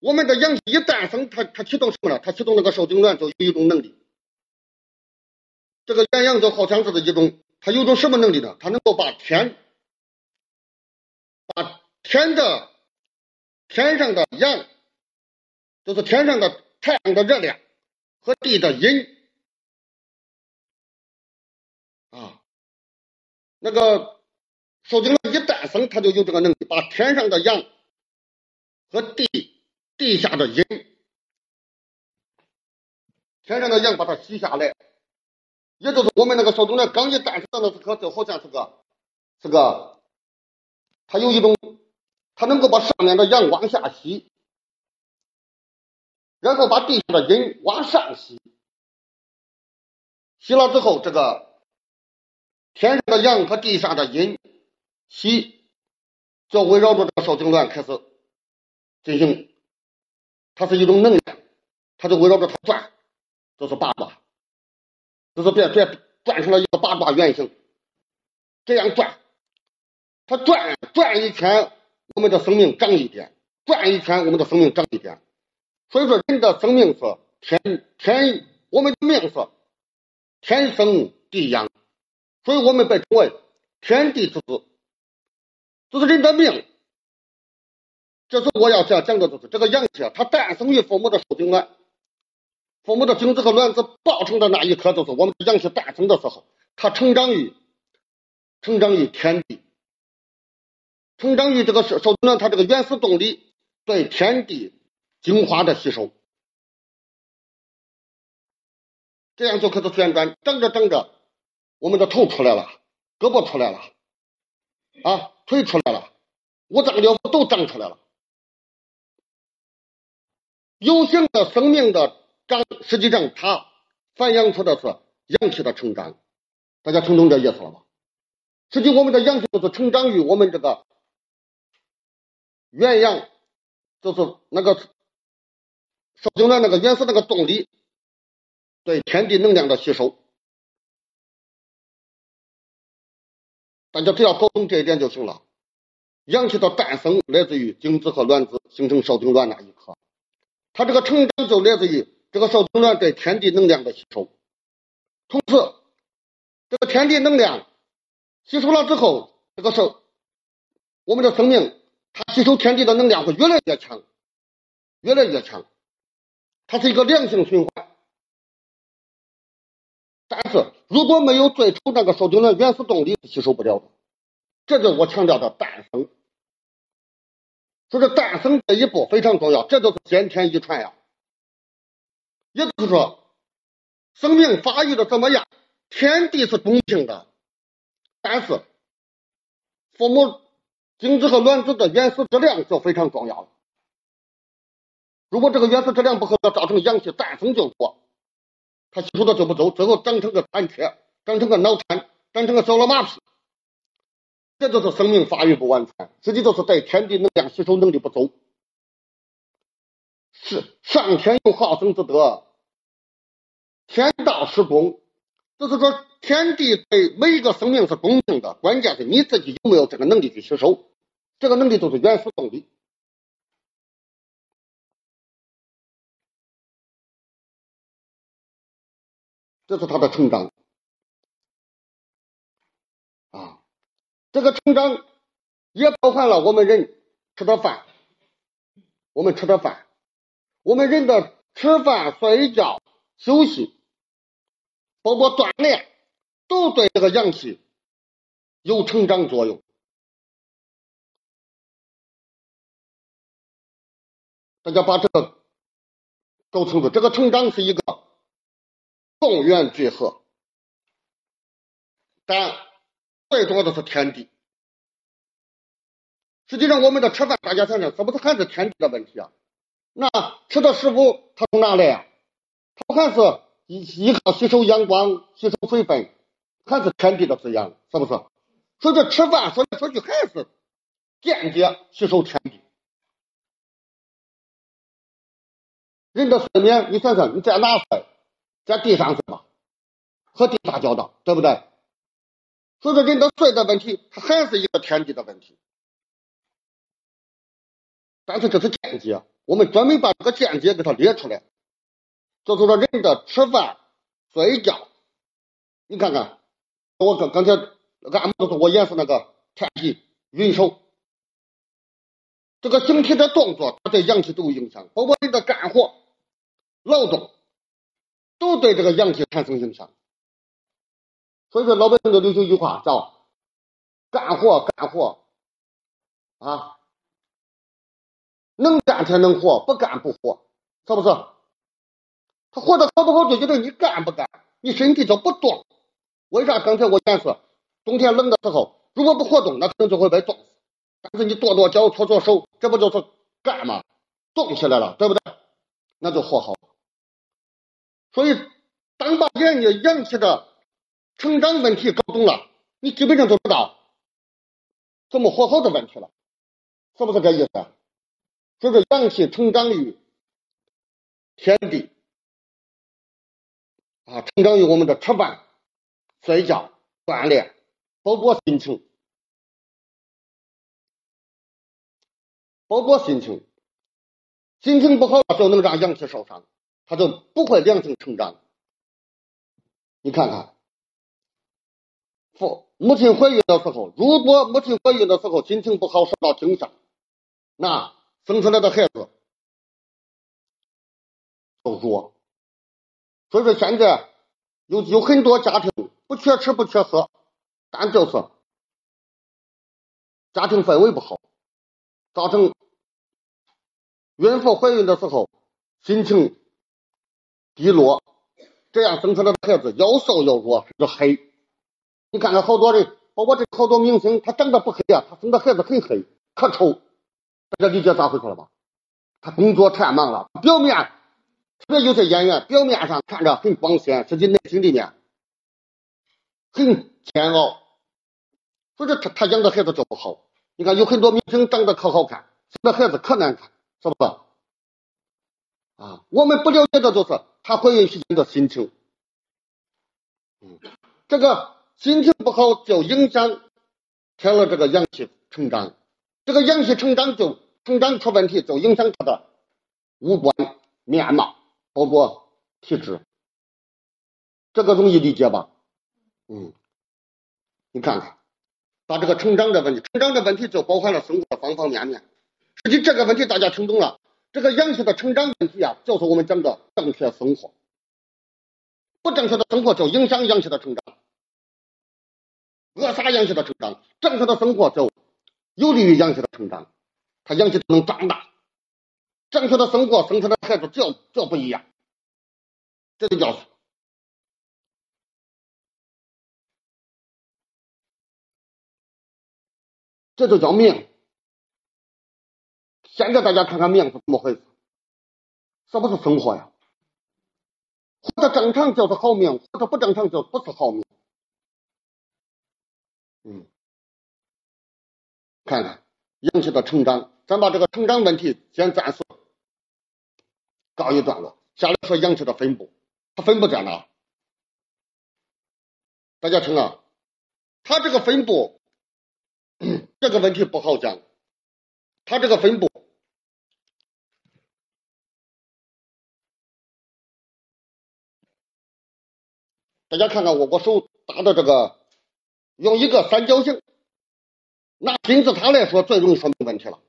我们的阳气一诞生，它它启动什么了？它启动那个受精卵就有一种能力。这个元阳就好像是一种，它有种什么能力呢？它能够把天，把天的天上的阳，就是天上的太阳的热量和地的阴啊，那个。受精卵一诞生，它就有这个能力，把天上的阳和地地下的阴，天上的阳把它吸下来，也就是我们那个受精卵刚一诞生的那时刻，就好像是个是个，它有一种，它能够把上面的阳往下吸，然后把地下的阴往上吸，吸了之后，这个天上的阳和地下的阴。吸，就围绕着这个少精卵开始进行，它是一种能量，它就围绕着它转，就是八卦，就是变变转成了一个八卦圆形，这样转，它转转一圈，我们的生命长一点，转一天，我们的生命长一点。所以说，人的生命是天天，我们的命是天生地养，所以我们被称为天地之子。这是人的命。这是我要讲讲的，就是这个阳气，它诞生于父母的受精卵，父母的精子和卵子抱成的那一刻，就是我们的阳气诞生的时候，它成长于成长于天地，成长于这个受受，它这个原始动力对天地精华的吸收，这样就开始旋转，长着长着，我们的头出来了，胳膊出来了，啊，腿出来了，五脏六腑都长出来了。有形的生命的长，实际上它反映出的是阳气的成长。大家听懂这意思了吗？实际我们的阳气就是成长于我们这个元阳，就是那个受精卵那个原始那个动力对天地能量的吸收。大家只要搞懂这一点就行了。阳气的诞生来自于精子和卵子形成受精卵那一刻。它这个成长就来自于这个受精卵对天地能量的吸收，同时，这个天地能量吸收了之后，这个受我们的生命，它吸收天地的能量会越来越强，越来越强，它是一个良性循环。但是如果没有最初那个受精卵原始动力吸收不了的，这就是我强调的诞生。说这诞生这一步非常重要，这就是先天遗传呀。也就是说，生命发育的怎么样，天地是公平的，但是父母精子和卵子的原始质量就非常重要了。如果这个原始质量不合格，造成阳气诞生就多，它吸收的就不足，最后长成个残缺，长成个脑瘫，长成个小儿麻痹。这就是生命发育不完全，实际就是对天地能量吸收能力不足。是上天有好生之德，天道施工，就是说天地对每一个生命是公平的，关键是你自己有没有这个能力去吸收，这个能力就是原始动力，这是它的成长啊。这个成长也包含了我们人吃的饭，我们吃的饭，我们人的吃饭、睡觉、休息，包括锻炼，都对这个阳气有成长作用。大家把这个搞清楚，这个成长是一个动员聚合，但。最多的是天地。实际上，我们的吃饭，大家想想，是不是还是天地的问题啊？那吃的食物它从哪来啊？它还是依依靠吸收阳光、吸收水分，还是天地的滋养，是不是？所以这吃饭说来说去还是间接吸收天地。人的睡眠，你想想，你在哪睡？在地上睡吧，和地打交道，对不对？所以说，人的睡的问题，它还是一个天地的问题。但是这是间接，我们专门把这个间接给它列出来。就是说，人的吃饭、睡觉，你看看，我刚刚才按摩的时候，我演示那个太极云手，这个形体的动作，它对阳气都有影响，包括人的干活、劳动，都对这个阳气产生影响。所以说，老百姓都流行一句话，叫“干活干活”，啊，能干才能活，不干不活，是不是？他活得好不好，就觉得你干不干，你身体就不动。为啥？刚才我演示，冬天冷的时候，如果不活动，那可能就会被冻死。但是你跺跺脚、搓搓手，这不就是干吗？动起来了，对不对？那就活好。所以，当把人家阳气的。成长问题搞懂了，你基本上就知道怎么活好的问题了，是不是这意思？所以说，阳气成长于天地啊，成长于我们的吃饭、睡觉、锻炼，包括心情。包括心情，心情不好就能让阳气受伤，它就不会良性成长。你看看，父母亲怀孕的时候，如果母亲怀孕的时候心情不好，受到惊吓，那生出来的孩子就弱。所以说现在有有很多家庭不缺吃不缺喝，但就是家庭氛围不好，造成孕妇怀孕的时候心情低落。这样生出来的孩子又瘦又弱，甚至黑。你看看好多人，包括这好多明星，他长得不黑啊，他生的孩子很黑，可丑。大家理解咋回事了吧？他工作太忙了，表面特别有些演员，表面上看着很光鲜，实际内心里面很煎熬。所以说他他养的孩子就不好。你看有很多明星长得可好看，生的孩子可难看，是不是？啊，我们不了解的就是。他怀孕期间的心情，嗯，这个心情不好就影响她了这个阳气成长，这个阳气成长就成长出问题，就影响他的五官面貌，包括体质，这个容易理解吧？嗯，你看看，把这个成长的问题，成长的问题就包含了生活的方方面面。实际这个问题大家听懂了。这个阳气的成长问题啊，就是我们讲的正确生活。不正确的生活就影响阳气的成长，扼杀阳气的成长。正确的生活就有利于阳气的成长，它阳气能长大。正确的生活生出的孩子就就不一样，这就叫这就叫命。现在大家看看命是怎么回事？是不是生活呀？活得正常就是好命，活得不正常就不是好命。嗯，看看阳气的成长，咱把这个成长问题先暂时告一段落。下来说阳气的分布，它分布在哪？大家听啊，它这个分布 (clears throat) 这个问题不好讲，它这个分布。大家看看我我手打的这个，用一个三角形，拿金字塔来说最容易说明问题了。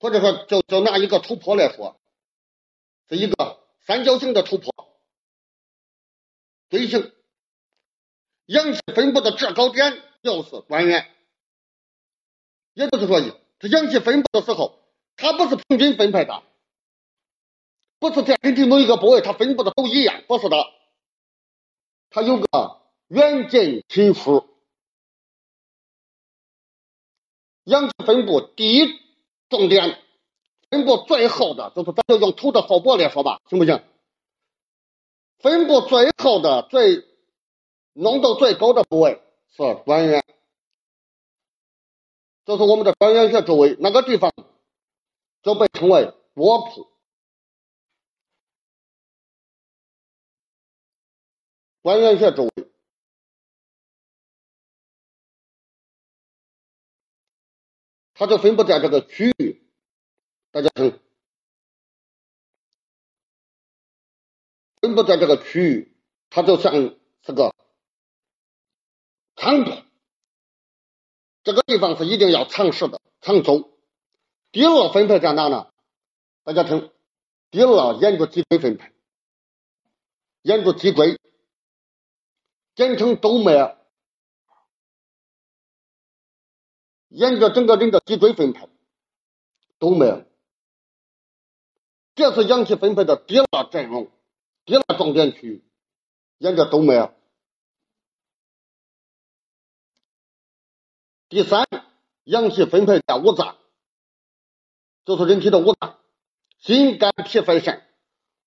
或者说就就拿一个突破来说，是一个三角形的突破，锥形，阳气分布的制高点就是端源，也就是说，它阳气分布的时候，它不是平均分配的。不是在身体某一个部位，它分布的都一样，不是的，它有个远近亲疏。阳气分布第一重点，分布最后的，就是咱就用土的后脖来说吧，行不行？分布最后的、最浓度最高的部位是关元，就是我们的关元穴周围那个地方，就被称为波铺。关元穴周围，它就分布在这个区域。大家听，分布在这个区域，它就像是个长度。这个地方是一定要长时的、长周。第二分配在哪呢？大家听，第二沿着脊椎分配，沿着脊椎。简称动脉，沿着整个人的脊椎分配，动脉，这是阳气分配的第二阵容，第二重点区域，沿着动脉。第三，阳气分配在五脏，就是人体的五脏，心、肝、脾、肺、肾，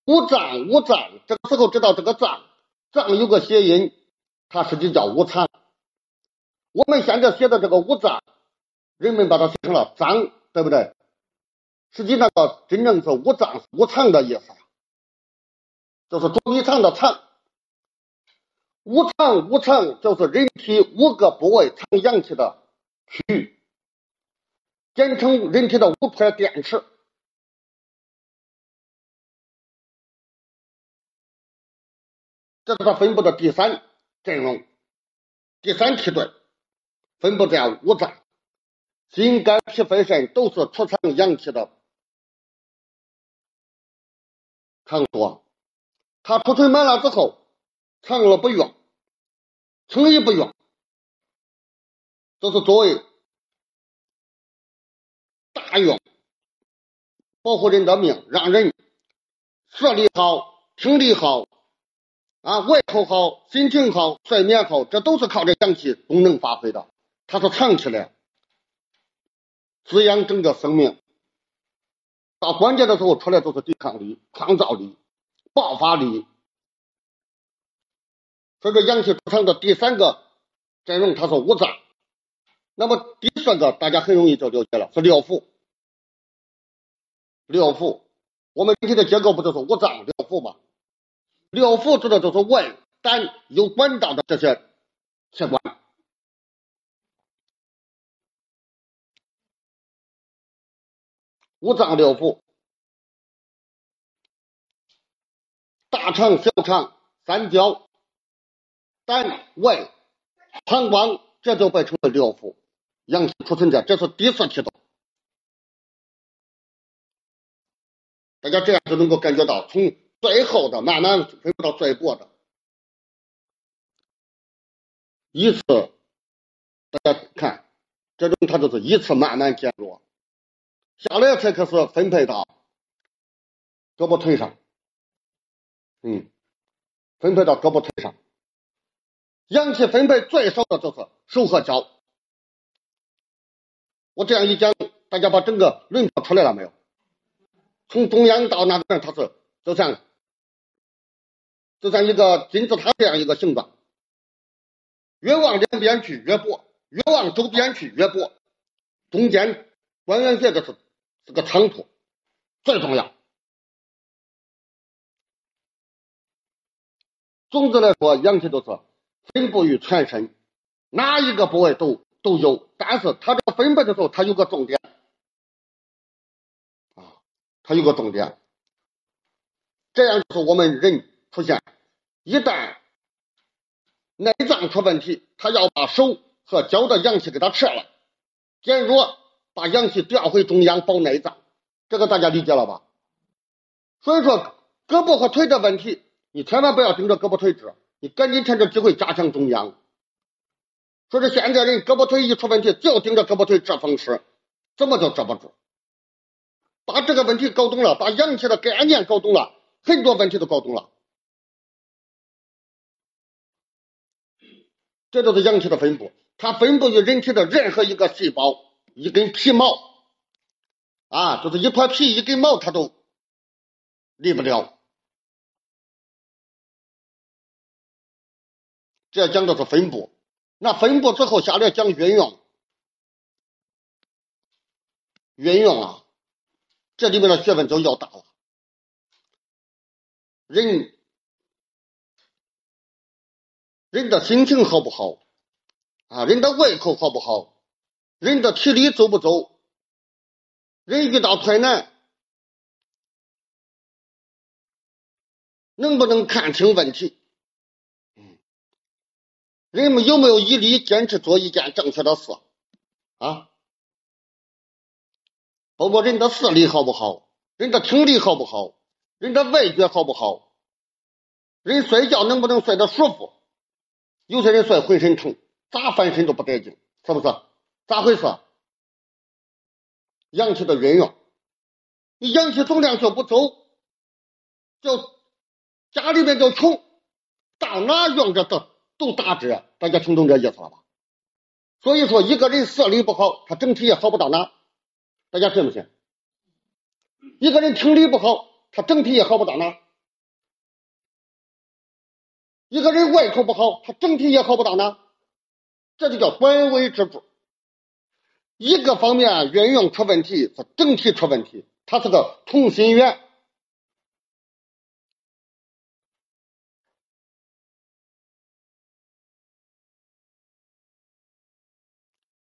五脏五脏，这个时候知道这个脏，脏有个谐音。它实际叫五常，我们现在写的这个五脏，人们把它写成了脏，对不对？实际那个真正是五脏五常的意思，就是捉迷藏的藏。五常五常就是人体五个部位藏阳气的区域，简称人体的五块电池。这是它分布的第三阵容，第三梯队，分布在五脏、心、肝、脾、肺、肾，都是储藏阳气的场所。它储存满了之后，藏了不用，轻易不用，这是作为大用，保护人的命，让人视力好，听力好。啊，胃口好，心情好，睡眠好，这都是靠这阳气功能发挥的。它是藏起来，滋养整个生命。到关键的时候出来就是抵抗力、创造力、爆发力。所以说，阳气储藏的第三个阵容，它是五脏。那么第四个，大家很容易就了解了，是六腑。六腑，我们人体的结构不就是五脏六腑吗？六腑指的就是胃、胆有管道的这些器官，五脏六腑，大肠、小肠、三焦、胆、胃、膀胱，这就被称为六腑。阳气储存者，这是第四梯度，大家这样就能够感觉到从。最后的慢慢恢复到最薄的，一次大家看，这种它就是一次慢慢减弱，下来才开始分配到胳膊腿上，嗯，分配到胳膊腿上，阳气分配最少的就是手和脚。我这样一讲，大家把整个轮廓出来了没有？从中央到那边，它是就像。就像一个金字塔这样一个形状，越往两边去越薄，越往周边去越薄，中间关元穴这是是个仓库，最重要。总之来说，阳气都是分布于全身，哪一个部位都都有，但是它这个分布的时候，它有个重点啊，它有个重点，这样就是我们人出现。一旦内脏出问题，他要把手和脚的阳气给它撤了，减弱，把阳气调回中央保内脏，这个大家理解了吧？所以说胳膊和腿的问题，你千万不要盯着胳膊腿治，你赶紧趁着机会加强中央。说是现在人胳膊腿一出问题，就盯着胳膊腿治风湿，怎么就治不住？把这个问题搞懂了，把阳气的概念搞懂了，很多问题都搞懂了。这就是阳气的分布，它分布于人体的任何一个细胞，一根皮毛啊，就是一块皮一根毛，它都离不了。这讲的是分布，那分布之后，下来讲运用，运用啊，这里面的学问就要大了，人。人的心情好不好啊？人的胃口好不好？人的体力走不走？人遇到困难能不能看清问题？人们有没有毅力坚持做一件正确的事啊？包括人的视力好不好？人的听力好不好？人的味觉好不好？人睡觉能不能睡得舒服？有些人睡浑身疼，咋翻身都不得劲，是不是？咋回事？阳气的运用，你阳气总量就不走，就家里面就穷，到哪用着都都打折，大家听懂这意思了吧？所以说，一个人视力不好，他整体也好不到哪，大家信不信？一个人听力不好，他整体也好不到哪。一个人胃口不好，他整体也好不到哪，这就叫短尾之助。一个方面运用出问题，是整体出问题，它是个同心圆。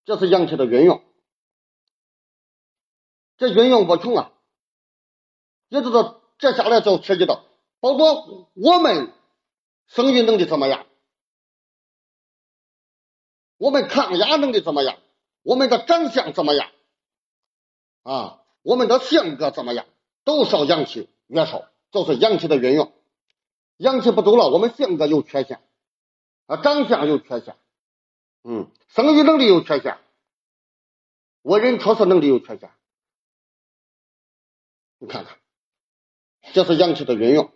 这是阳气的运用，这运用无穷啊。也就是接下来就涉及到，包括我们生育能力怎么样，我们抗压能力怎么样，我们的长相怎么样，啊，我们的性格怎么样，都受阳气约束，就是阳气的运用。阳气不足了，我们性格有缺陷，啊，长相有缺陷，嗯，生育能力有缺陷，为人处事能力有缺陷，你看看。这是阳气的运用，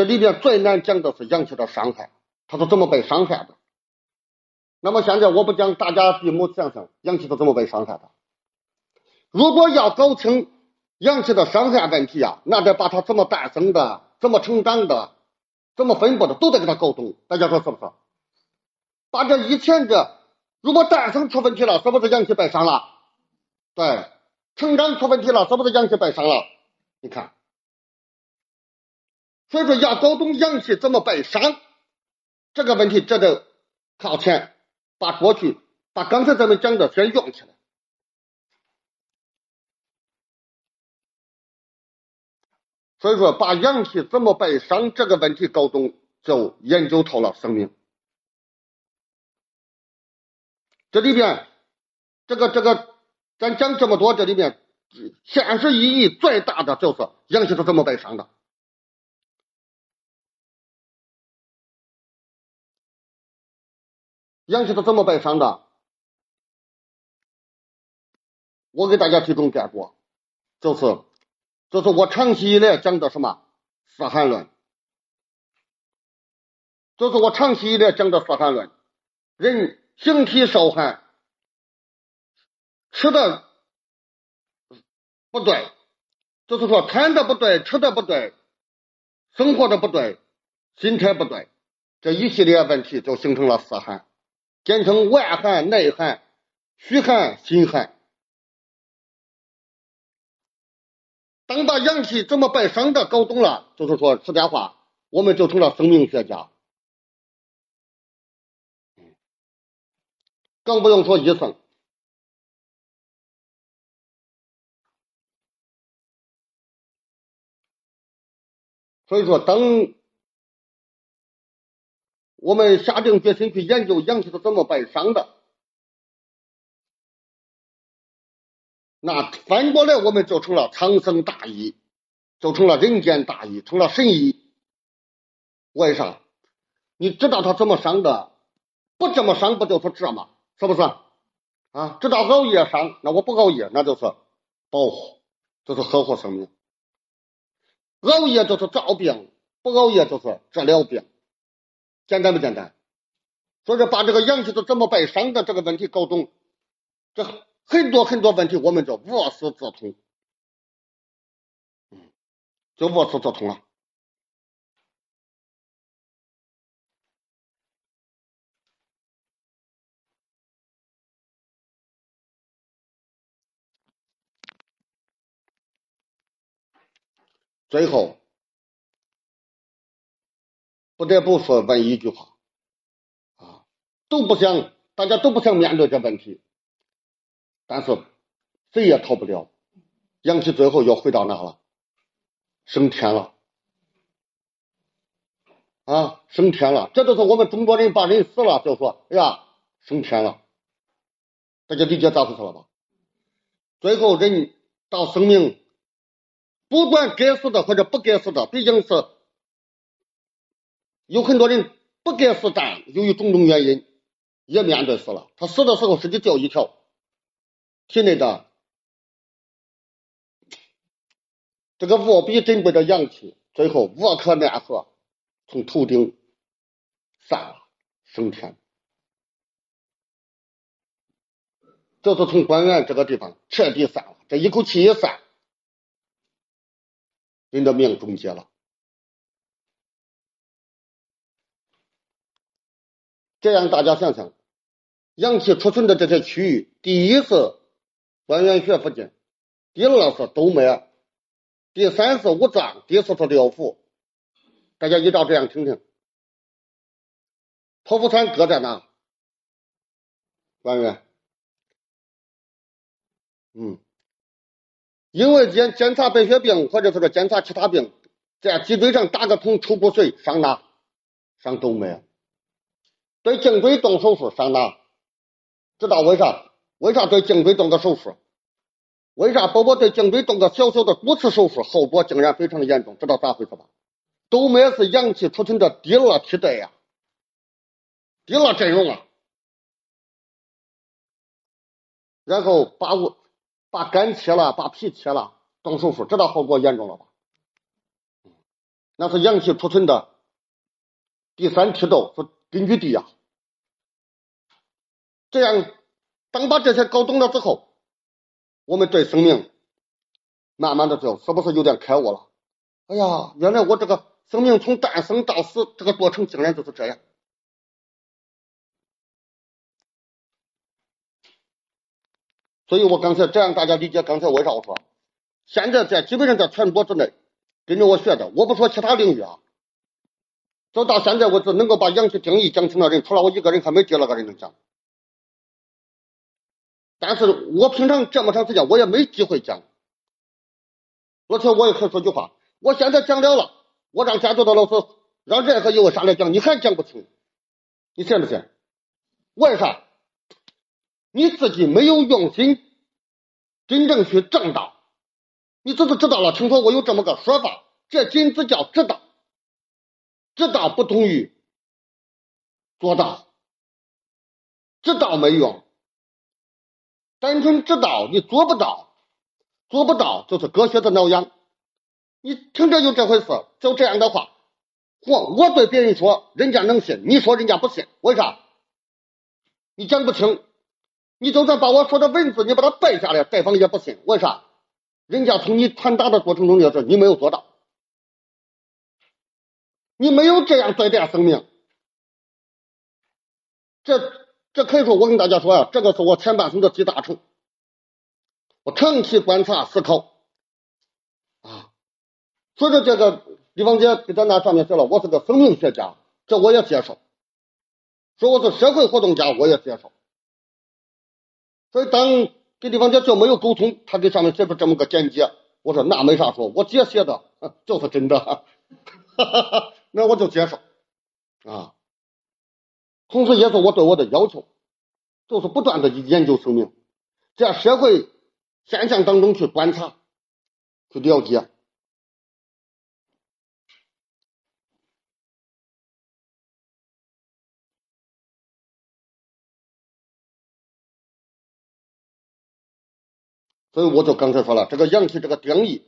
这里边最难讲的是阳气的伤害，它是怎么被伤害的？那么现在我不讲，大家闭目想想，阳气是怎么被伤害的？如果要搞清阳气的伤害问题啊，那得把它怎么诞生的、怎么成长的。怎么分布的都得给它搞懂，大家说是不是？把这以前这如果诞生出问题了，是不是阳气被伤了？对，成长出问题了，是不是阳气被伤了？你看，所以说要搞懂阳气怎么被伤这个问题，值得靠前，把过去把刚才咱们讲的先用起来。所以说，把阳气怎么被伤这个问题搞懂，就研究透了生命。这里边，这个这个，咱讲这么多，这里边现实意义最大的就是阳气是怎么被伤的。阳气是怎么被伤的？我给大家提供概括，就是。这是我长期以来讲的什么四寒论？就是我长期以来讲的四寒论。人形体受寒，吃的不对，就是说穿的不对，吃的不对，生活的不对，心态不对，这一系列问题就形成了四寒，简称外寒、内寒、虚寒、心寒。等把阳气怎么被伤的搞懂了，就是说实在话，我们就成了生命学家，更不用说医生。所以说，等我们下定决心去研究阳气是怎么被伤的。那反过来，我们就成了长生大义，就成了人间大义，成了神医。为啥？你知道他怎么伤的？不这么伤，不就是治吗？是不是？啊，知道熬夜伤，那我不熬夜，那就是保护，就是呵护生命。熬夜就是造病，不熬夜就是治疗病，简单不简单？所以说，把这个阳气都怎么被伤的这个问题搞懂，这。很多很多问题，我们就无师自通，嗯，就无师自通了。最后，不得不说问一句话，啊，都不想，大家都不想面对这问题。但是谁也逃不了，阳气最后要回到哪了？升天了啊，升天了！这就是我们中国人把人死了就说，哎呀，升天了，大家理解咋回事了吧？最后人到生命，不管该死的或者不该死的，毕竟是有很多人不该死，但由于种种原因也面对死了。他死的时候身体掉一条。体内的这个无比珍贵的阳气，最后无可奈何，从头顶散了，升天。这是从关元这个地方彻底散了，这一口气一散，人的命终结了。这样大家想想，阳气储存的这些区域，第一是关元穴附近，第二是督脉第三是五脏，第四是六腑。大家依照这样听听。剖腹产搁在哪？官员，嗯，因为检检查白血病或者是说检查其他病，在脊椎上打个通抽骨髓上哪？上动脉。对颈椎动手术上哪？知道为啥？为啥对颈椎动个手术？为啥宝宝对颈椎动个小小的骨刺手术，后果竟然非常的严重？知道咋回事吧？动脉是阳气储存的第二梯队呀，第二阵容啊。然后把我把肝切了，把脾切了，动手术，知道后果严重了吧？那是阳气储存的第三梯斗，是根据地呀。这样，当把这些搞懂了之后，我们对生命慢慢的就是不是有点开悟了？哎呀，原来我这个生命从诞生到死这个过程竟然就是这样。所以我刚才这样大家理解刚才为啥我说，现在在基本上在全国之内跟着我学的，我不说其他领域啊，走到现在为止能够把阳气定义讲清的人，除了我一个人，还没第二个人能讲。但是我平常这么长时间，我也没机会讲。而且我也可以说句话，我现在讲了了，我让家教的老师让任何一位上来讲，你还讲不清，你信不信？为啥？你自己没有用心真正去正道，你只是知道了，听说我有这么个说法，这仅只叫知道，知道不同于做到，知道没用。单纯知道你做不到，做不到就是隔靴的挠痒。你听着有这回事，就这样的话，我我对别人说，人家能信；你说人家不信，为啥？你讲不清，你就算把我说的文字，你把它背下来，对方也不信，为啥？人家从你传达的过程中就是你没有做到，你没有这样对待生命，这。这可以说，我跟大家说啊，这个是我前半生的集大成。我长期观察思考啊，所以说这个李芳姐给咱那上面写了，我是个生命学家，这我也接受；说我是社会活动家，我也接受。所以当跟李芳姐就没有沟通，他给上面写出这么个简介，我说那没啥说，我姐写的就是真的，哈哈哈那我就接受啊。同时，也是我对我的要求，就是不断的去研究生命，在社会现象当中去观察、去了解。所以我就刚才说了，这个阳气这个定义，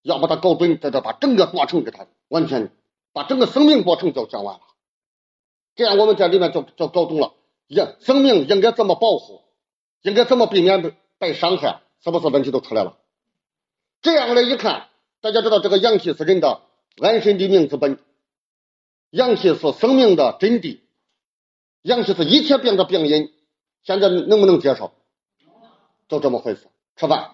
要把它搞准，再把整个过程给它完全把整个生命过程就讲完了。这样我们在里面就就搞懂了，应生命应该怎么保护，应该怎么避免被被伤害，是不是问题都出来了？这样来一看，大家知道这个阳气是人的安身立命之本，阳气是生命的真谛，阳气是一切病的病因。现在能不能接受？就这么回事，吃饭。